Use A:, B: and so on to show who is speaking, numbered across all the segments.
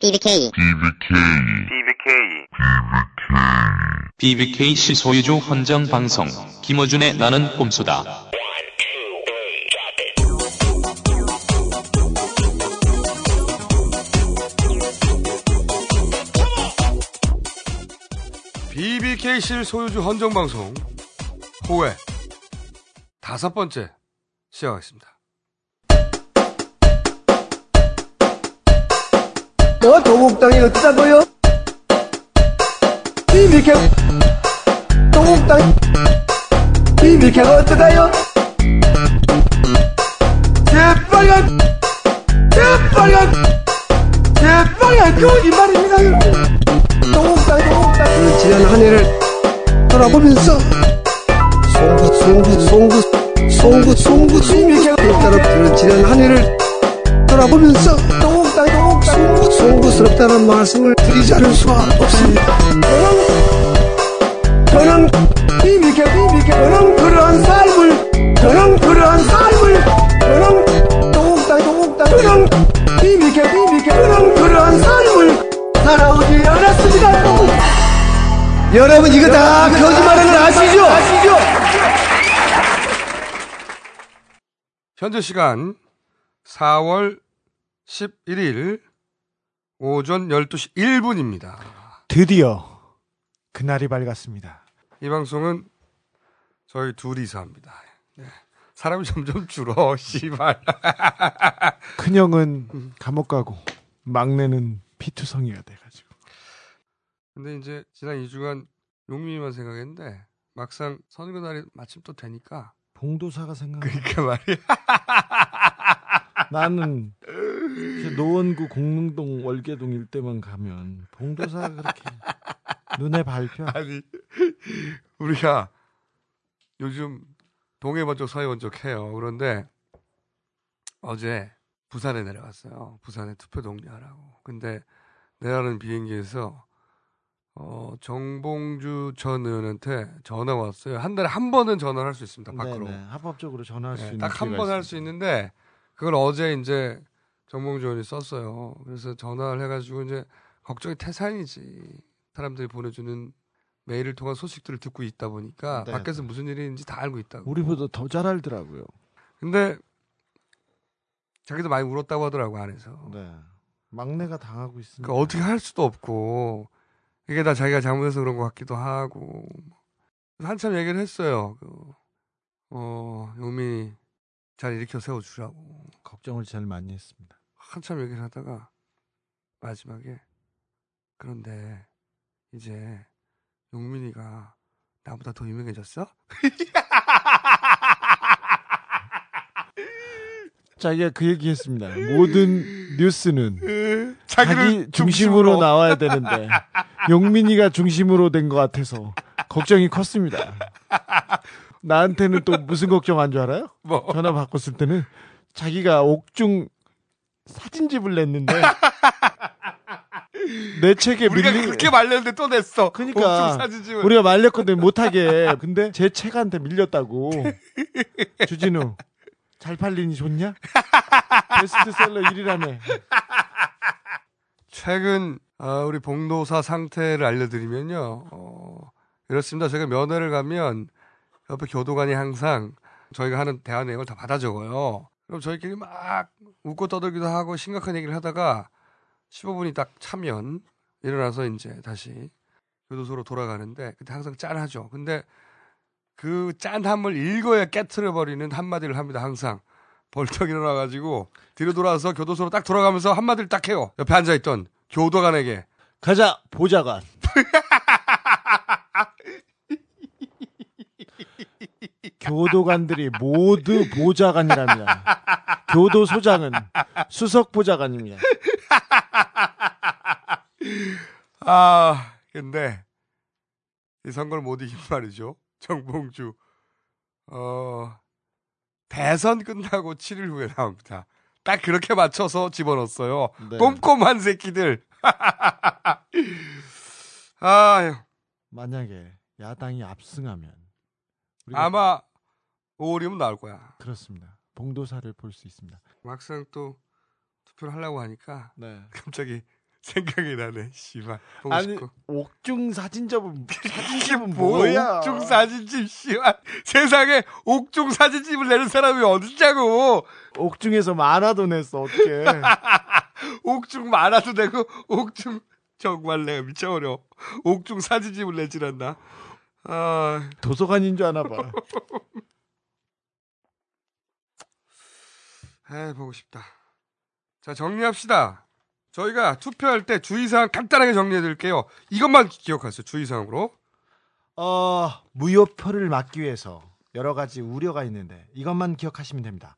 A: BBK
B: BBK 실소유주 헌정 방송. 김어준의 나는 꼼수다.
C: BBK 실 소유주 헌정 방송. 호회. 다섯 번째 시작하겠습니다.
D: 너 도곡당이 어쩌다고요? 비밀캐 도곡당 비밀캐가 어쩌다요? 새빨간 새빨간 새빨간 거짓말입니다 도곡당 도곡당 그 지난 한 해를 돌아보면서 송구 송구 송구 송구 송구 따라 그 지난 한 해를 돌아보면서 송구 송구스럽다는 말씀을 드리지 않을 수가 없습니다. 저는 저는 비밀캐 비밀캐 저는 그러한 삶을 저는 그러한 삶을 저는 도곡당 도곡당 저는 비밀캐 비밀캐 저는 그러한 삶을 살아오지 않았습니다. 여러분 이거 다 거짓말하는 거 아시죠? 아시죠?
C: 현재 시간 4월 11일 오전 12시 1분입니다.
E: 드디어 그날이 밝았습니다.
C: 이 방송은 저희 둘이서 합니다. 네. 사람이 점점 줄어, 씨발.
E: 큰형은 감옥 가고 막내는 피투성이가 돼가지고
C: 근데 이제 지난 2주간 용민이만 생각했는데 막상 선거 날이 마침 또 되니까
E: 봉도사가 생각.
C: 그러니까 말이야.
E: 나는 노원구 공릉동 월계동 일대만 가면 봉도사가 그렇게 눈에 밟혀.
C: 아니 우리가 요즘 동해 번쩍 서해 번쩍 해요. 그런데 어제 부산에 내려갔어요. 부산에 투표 동료하라고. 근데 내려가는 비행기에서 어, 정봉주 전 의원한테 전화 왔어요. 한 달에 한 번은 전화를 할 수 있습니다. 밖으로.
E: 네네, 합법적으로 전화할 수 있는
C: 딱한
E: 기회가
C: 번할 수. 있는데 그걸 어제 이제 정봉주 의원이 썼어요. 그래서 전화를 해가지고 이제 걱정이 태산이지. 사람들이 보내주는 메일을 통한 소식들을 듣고 있다 보니까
E: 네,
C: 밖에서 무슨 일이 있는지 다 알고 있다고.
E: 우리보다 더 잘 알더라고요.
C: 근데 자기도 많이 울었다고 하더라고 안에서.
E: 네. 막내가 당하고 있습니다.
C: 그러니까 어떻게 할 수도 없고 이게 다 자기가 잘못해서 그런 것 같기도 하고 한참 얘기를 했어요. 그, 어 용민이 잘 일으켜 세워주라고
E: 걱정을 제일 많이 했습니다.
C: 한참 얘기를 하다가 마지막에 그런데 이제 용민이가 나보다 더 유명해졌어?
E: 자기가 그 얘기했습니다. 모든 뉴스는 자기
C: 자기를
E: 중심으로 나와야 되는데 용민이가 중심으로 된 것 같아서 걱정이 컸습니다. 나한테는 또 무슨 걱정 한 줄 알아요?
C: 뭐
E: 전화 바꿨을 때는 자기가 옥중 사진집을 냈는데 내 책에
C: 우리가
E: 밀리
C: 그렇게 말렸는데 또 냈어.
E: 그러니까
C: 옥중 사진 찍은.
E: 우리가 말렸거든 못하게 근데 제 책한테 밀렸다고 주진우 잘 팔리니 좋냐? 베스트셀러 1위라며
C: 최근 아, 우리 봉도사 상태를 알려드리면요. 어, 이렇습니다. 저희가 면회를 가면 옆에 교도관이 항상 저희가 하는 대화 내용을 다 받아 적어요. 그럼 저희끼리 막 웃고 떠들기도 하고 심각한 얘기를 하다가 15분이 딱 차면 일어나서 이제 다시 교도소로 돌아가는데 그때 항상 짠하죠. 근데 그 짠함을 읽어야 깨트려 버리는 한마디를 합니다. 항상 벌떡 일어나가지고 뒤로 돌아서 교도소로 딱 돌아가면서 한마디를 딱 해요. 옆에 앉아 있던 교도관에게
E: 가자 보좌관 교도관들이 모두 보좌관이랍니다. 교도소장은 수석 보좌관입니다.
C: 아 근데 이 선거를 못 이긴 말이죠. 정봉주 어 대선 끝나고 7일 후에 나옵니다. 딱 그렇게 맞춰서 집어넣었어요.
E: 네.
C: 꼼꼼한 새끼들. 아
E: 만약에 야당이 압승하면
C: 아마 5월이면 나올 거야.
E: 그렇습니다. 봉도사를 볼 수 있습니다.
C: 막상 또 투표를 하려고 하니까
E: 네.
C: 갑자기 생각이 나네. 씨발. 보고
E: 아니
C: 싶고.
E: 옥중 사진첩은 사진첩은
C: 뭐
E: 뭐야?
C: 옥중 사진집 씨발. 세상에 옥중 사진집을 내는 사람이 어딨냐고.
E: 옥중에서 만화도 냈어 어떻게?
C: 옥중 만화도 되고 옥중 정말 내가 미쳐버려. 옥중 사진집을 내질 않나. 아,
E: 도서관인 줄 아나 봐.
C: 아 보고 싶다. 자 정리합시다. 저희가 투표할 때 주의사항 간단하게 정리해 드릴게요. 이것만 기억하세요. 주의사항으로.
E: 어, 무효표를 막기 위해서 여러 가지 우려가 있는데 이것만 기억하시면 됩니다.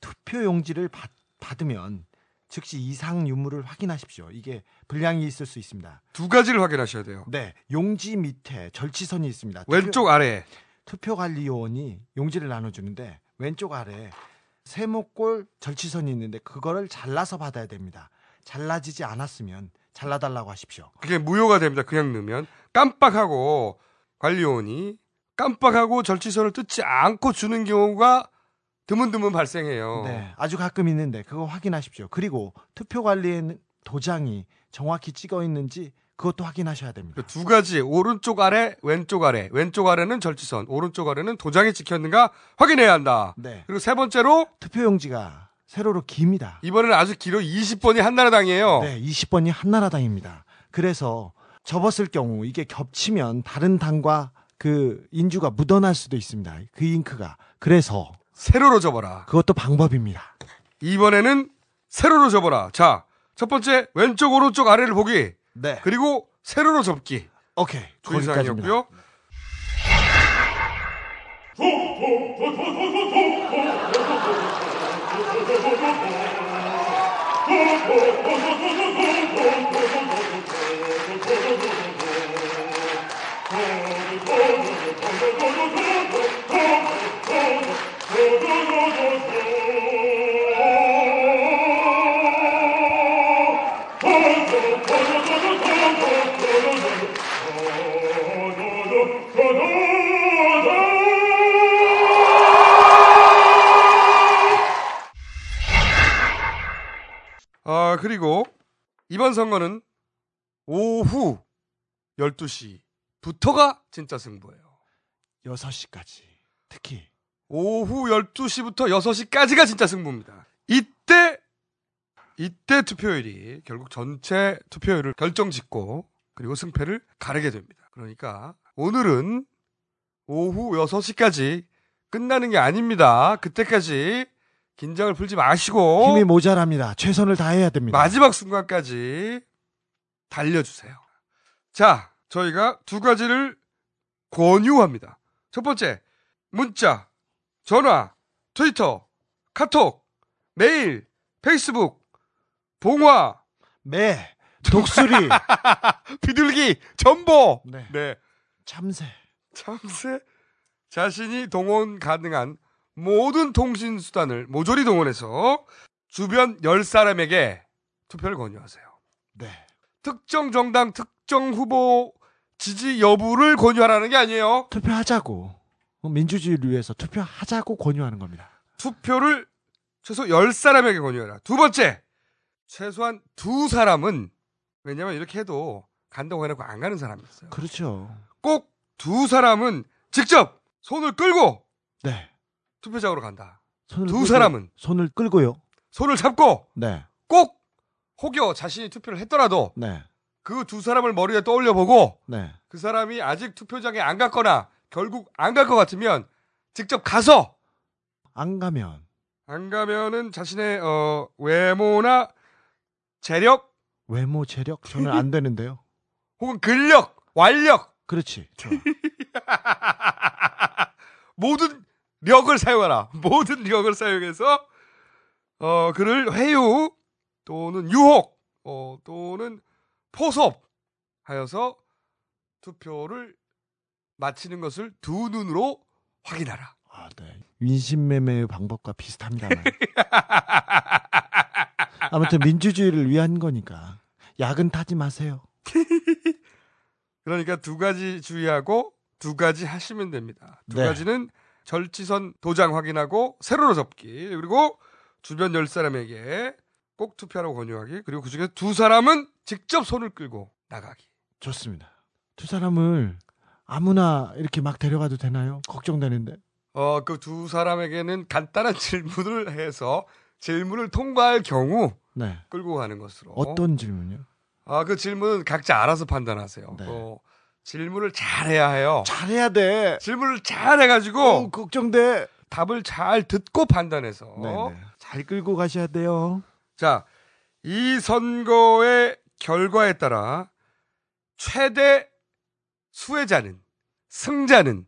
E: 투표 용지를 받, 받으면 즉시 이상 유무를 확인하십시오. 이게 불량이 있을 수 있습니다.
C: 두 가지를 확인하셔야 돼요.
E: 네, 용지 밑에 절치선이 있습니다.
C: 왼쪽 아래.
E: 투표 관리 요원이 용지를 나눠 주는데 왼쪽 아래 세모꼴 절치선이 있는데 그거를 잘라서 받아야 됩니다. 잘라지지 않았으면 잘라달라고 하십시오.
C: 그게 무효가 됩니다. 그냥 넣으면 깜빡하고 관리요원이 깜빡하고 절치선을 뜯지 않고 주는 경우가 드문드문 발생해요.
E: 네, 아주 가끔 있는데 그거 확인하십시오. 그리고 투표 관리에는 도장이 정확히 찍어 있는지 그것도 확인하셔야 됩니다.
C: 그두 가지 오른쪽 아래 왼쪽 아래 왼쪽 아래는 절치선 오른쪽 아래는 도장이 찍혔는가 확인해야 한다.
E: 네,
C: 그리고 세 번째로
E: 투표 용지가 세로로 깁니다.
C: 이번에는 아주 길어 20번이 한나라당이에요.
E: 네, 20번이 한나라당입니다. 그래서 접었을 경우 이게 겹치면 다른 당과 그 인주가 묻어날 수도 있습니다. 그 잉크가. 그래서
C: 세로로 접어라.
E: 그것도 방법입니다.
C: 이번에는 세로로 접어라. 자, 첫 번째 왼쪽 오른쪽 아래를 보기
E: 네.
C: 그리고 세로로 접기
E: 오케이. 거기까지입니다.
C: 주의사항이었고요. 이번 선거는 오후 12시부터가 진짜 승부예요.
E: 6시까지. 특히
C: 오후 12시부터 6시까지가 진짜 승부입니다. 이때 이때 투표율이 결국 전체 투표율을 결정짓고 그리고 승패를 가르게 됩니다. 그러니까 오늘은 오후 6시까지 끝나는 게 아닙니다. 그때까지 긴장을 풀지 마시고
E: 힘이 모자랍니다. 최선을 다해야 됩니다.
C: 마지막 순간까지 달려주세요. 자, 저희가 두 가지를 권유합니다. 첫 번째, 문자, 전화, 트위터, 카톡, 메일, 페이스북, 봉화,
E: 매, 독수리,
C: 비둘기, 전보,
E: 네.
C: 네,
E: 참새.
C: 참새, 자신이 동원 가능한 모든 통신 수단을 모조리 동원해서 주변 10사람에게 투표를 권유하세요.
E: 네.
C: 특정 정당, 특정 후보 지지 여부를 권유하라는 게 아니에요.
E: 투표하자고. 어, 민주주의를 위해서 투표하자고 권유하는 겁니다.
C: 투표를 최소 10사람에게 권유해라. 두 번째, 최소한 두 사람은, 왜냐면 이렇게 해도 간다고 해놓고 안 가는 사람이 있어요.
E: 그렇죠.
C: 꼭 두 사람은 직접 손을 끌고
E: 네.
C: 투표장으로 간다. 두
E: 끌고-
C: 사람은
E: 손을 끌고요.
C: 손을 잡고
E: 네.
C: 꼭 혹여 자신이 투표를 했더라도
E: 네.
C: 그 두 사람을 머리에 떠올려 보고
E: 네.
C: 그 사람이 아직 투표장에 안 갔거나 결국 안 갈 것 같으면 직접 가서
E: 안 가면
C: 안 가면은 자신의 어, 외모나 재력
E: 외모 재력 저는 안 되는데요.
C: 혹은 근력, 완력
E: 그렇지.
C: 모든 력을 사용하라. 모든 력을 사용해서 어 그를 회유 또는 유혹 어, 또는 포섭하여서 투표를 마치는 것을 두 눈으로 확인하라.
E: 아, 네. 인신매매의 방법과 비슷합니다만. 아무튼 민주주의를 위한 거니까 야근 타지 마세요.
C: 그러니까 두 가지 주의하고 두 가지 하시면 됩니다. 두
E: 네.
C: 가지는 절치선 도장 확인하고 세로로 접기 그리고 주변 열 사람에게 꼭 투표하라고 권유하기. 그리고 그중에 두 사람은 직접 손을 끌고 나가기.
E: 좋습니다. 두 사람을 아무나 이렇게 막 데려가도 되나요? 걱정되는데.
C: 어, 그 두 사람에게는 간단한 질문을 해서 질문을 통과할 경우
E: 네.
C: 끌고 가는 것으로.
E: 어떤 질문이요?
C: 아, 그 질문은 각자 알아서 판단하세요.
E: 네.
C: 어, 질문을 잘 해야 해요.
E: 잘해야 돼.
C: 질문을 잘 해가지고
E: 어, 걱정돼.
C: 답을 잘 듣고 판단해서.
E: 네네. 잘 끌고 가셔야 돼요.
C: 자, 이 선거의 결과에 따라 최대 수혜자는, 승자는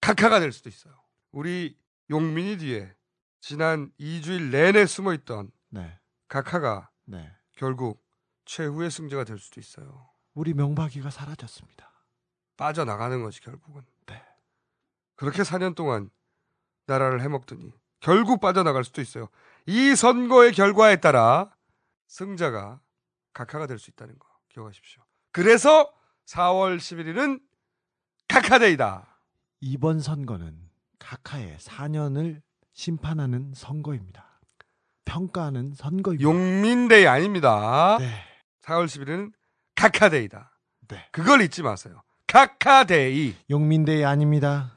C: 각하가 될 수도 있어요. 우리 용민이 뒤에 지난 2주일 내내 숨어 있던
E: 네.
C: 각하가
E: 네.
C: 결국 최후의 승자가 될 수도 있어요.
E: 우리 명박이가 사라졌습니다.
C: 빠져나가는 것이 결국은.
E: 네.
C: 그렇게 4년 동안 나라를 해먹더니 결국 빠져나갈 수도 있어요. 이 선거의 결과에 따라 승자가 각하가 될 수 있다는 거 기억하십시오. 그래서 4월 11일은 각하데이다.
E: 이번 선거는 각하의 4년을 심판하는 선거입니다. 평가하는 선거입니다.
C: 용민데이 아닙니다.
E: 네.
C: 4월 11일은 각하데이다.
E: 네.
C: 그걸 잊지 마세요. 각하데이.
E: 용민대회 아닙니다.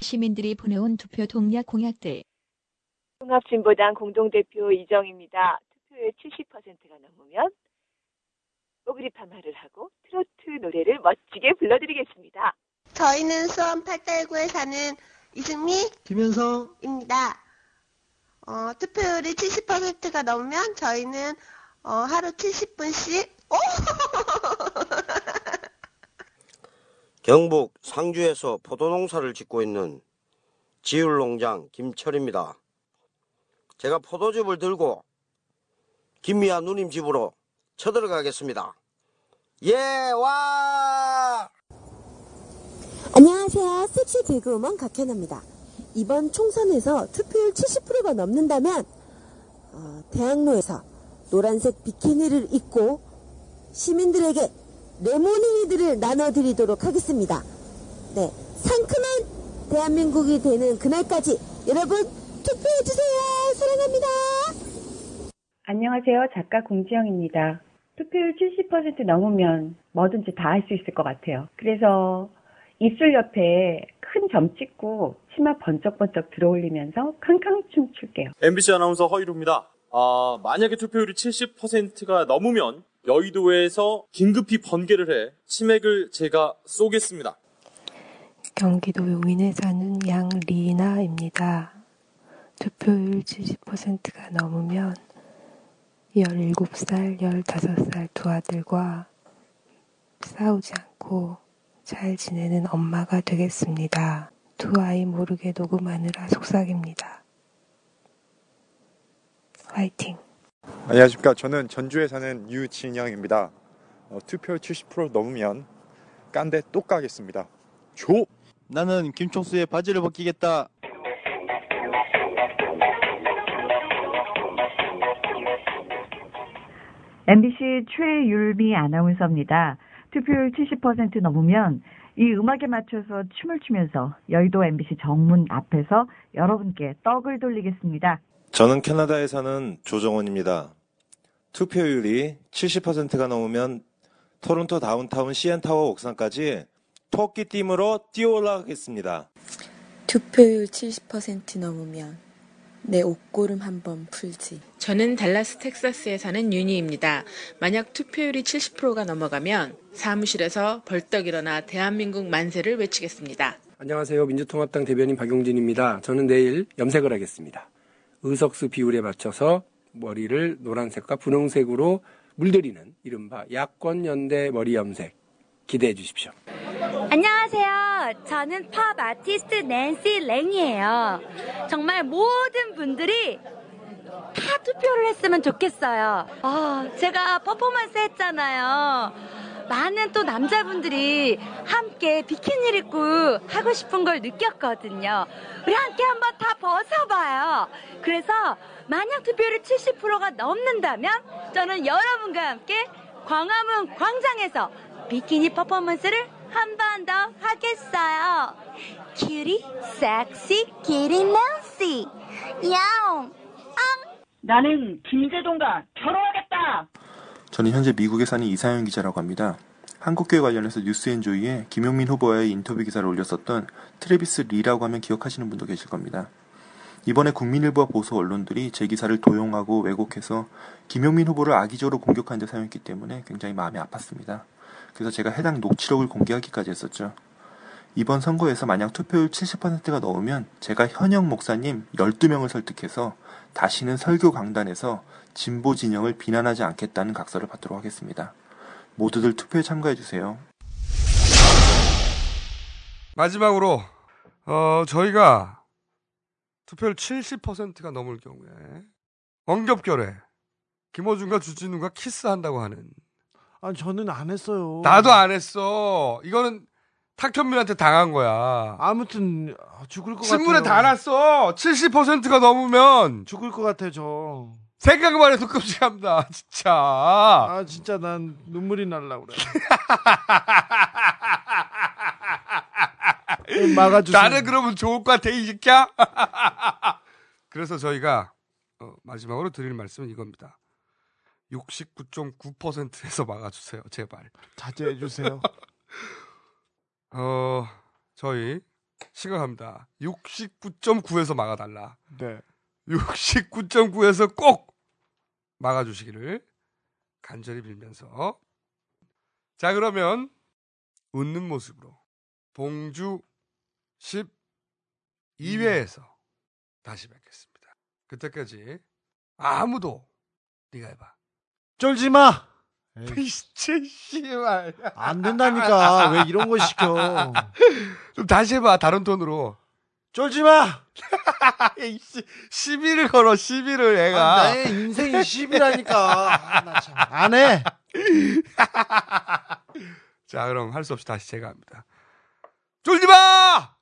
A: 시민들이 보내온 투표 동약 공약들.
F: 통합진보당 공동대표 이정입니다. 투표율 70%가 넘으면 뽀글이 파마를 하고 트로트 노래를 멋지게 불러드리겠습니다.
G: 저희는 수원 8달구에 사는 이승미, 김현성입니다. 어, 투표율이 70%가 넘으면 저희는 어, 하루 70분씩 오!
H: 경북 상주에서 포도 농사를 짓고 있는 지율 농장 김철입니다. 제가 포도즙을 들고 김미아 누님 집으로 쳐들어가겠습니다. 예, 와!
I: 안녕하세요. 섹시 개그우먼 각현아입니다. 이번 총선에서 투표율 70%가 넘는다면 어, 대학로에서 노란색 비키니를 입고 시민들에게 레모네이드를 나눠드리도록 하겠습니다. 네, 상큼한 대한민국이 되는 그날까지 여러분 투표해주세요. 사랑합니다.
J: 안녕하세요. 작가 공지영입니다. 투표율 70% 넘으면 뭐든지 다 할 수 있을 것 같아요. 그래서 입술 옆에 큰 점 찍고 치마 번쩍번쩍 들어올리면서 캉캉 춤 출게요.
K: MBC 아나운서 허이루입니다. 아, 만약에 투표율이 70%가 넘으면 여의도에서 긴급히 번개를 해 치맥을 제가 쏘겠습니다.
L: 경기도 용인에 사는 양리나입니다. 투표율 70%가 넘으면 17살, 15살 두 아들과 싸우지 않고 잘 지내는 엄마가 되겠습니다. 두 아이 모르게 녹음하느라 속삭입니다. 화이팅!
M: 안녕하십니까. 저는 전주에 사는 유진영입니다. 어, 투표율 70% 넘으면 깐데 또 까겠습니다. 조!
N: 나는 김총수의 바지를 벗기겠다.
O: MBC 최율미 아나운서입니다. 투표율 70% 넘으면 이 음악에 맞춰서 춤을 추면서 여의도 MBC 정문 앞에서 여러분께 떡을 돌리겠습니다.
P: 저는 캐나다에 사는 조정원입니다. 투표율이 70%가 넘으면 토론토 다운타운 CN타워 옥상까지 토끼띠으로 뛰어 올라가겠습니다.
Q: 투표율 70% 넘으면 내 옷고름 한번 풀지.
R: 저는 달라스 텍사스에 사는 윤희입니다. 만약 투표율이 70%가 넘어가면 사무실에서 벌떡 일어나 대한민국 만세를 외치겠습니다.
S: 안녕하세요. 민주통합당 대변인 박용진입니다. 저는 내일 염색을 하겠습니다. 의석수 비율에 맞춰서 머리를 노란색과 분홍색으로 물들이는 이른바 야권연대 머리 염색 기대해 주십시오.
T: 안녕하세요. 저는 팝 아티스트 낸시 랭이에요. 정말 모든 분들이 다 투표를 했으면 좋겠어요. 아, 제가 퍼포먼스 했잖아요. 많은 또 남자분들이 함께 비키니를 입고 하고 싶은 걸 느꼈거든요. 우리 함께 한번 다 벗어봐요. 그래서 만약 투표율이 70%가 넘는다면 저는 여러분과 함께 광화문 광장에서 비키니 퍼포먼스를 한 번 더 하겠어요. 큐리, 섹시, 키리 낸시. 야옹, 앙
U: 나는 김재동과 결혼하겠다.
V: 저는 현재 미국에 사는 이상현 기자라고 합니다. 한국교회 관련해서 뉴스엔조이에 김용민 후보와의 인터뷰 기사를 올렸었던 트레비스 리라고 하면 기억하시는 분도 계실 겁니다. 이번에 국민일보와 보수 언론들이 제 기사를 도용하고 왜곡해서 김용민 후보를 악의적으로 공격한 데 사용했기 때문에 굉장히 마음이 아팠습니다. 그래서 제가 해당 녹취록을 공개하기까지 했었죠. 이번 선거에서 만약 투표율 70%가 넘으면 제가 현역 목사님 12명을 설득해서 다시는 설교 강단에서 진보 진영을 비난하지 않겠다는 각서를 받도록 하겠습니다. 모두들 투표에 참가해 주세요.
C: 마지막으로 어, 저희가 투표율 70%가 넘을 경우에 언겹결에 김어준과 주진우가 키스한다고 하는
E: 아 저는 안 했어요.
C: 나도 안 했어. 이거는 탁현민한테 당한 거야.
E: 아무튼 죽을 것
C: 신문에
E: 같아요.
C: 다 났어. 70%가 넘으면
E: 죽을 것 같아요, 저.
C: 생각만 해도 끔찍합니다. 진짜.
E: 아 진짜 난 눈물이 날라 그래. 막아주세요.
C: 나는 그러면 좋을 것 같아, 이 새끼야. 그래서 저희가 어, 마지막으로 드릴 말씀은 이겁니다. 69.9%에서 막아주세요, 제발.
E: 자제해 주세요.
C: 어, 저희 시각합니다. 69.9에서 막아달라.
E: 네.
C: 69.9에서 꼭 막아주시기를 간절히 빌면서. 자, 그러면 웃는 모습으로 봉주 12회에서 다시 뵙겠습니다. 그때까지 아무도 네가 해봐.
E: 쫄지 마.
C: 진짜 씨발.
E: 안 된다니까. 왜 이런 거 시켜?
C: 좀 다시 해봐. 다른 톤으로.
E: 쫄지 마.
C: 시비를 걸어. 시비를 애가.
E: 아, 나의 인생이 시비라니까. 아, 나 참 안 해.
C: 자, 그럼 할 수 없이 다시 제가 합니다. 쫄지 마!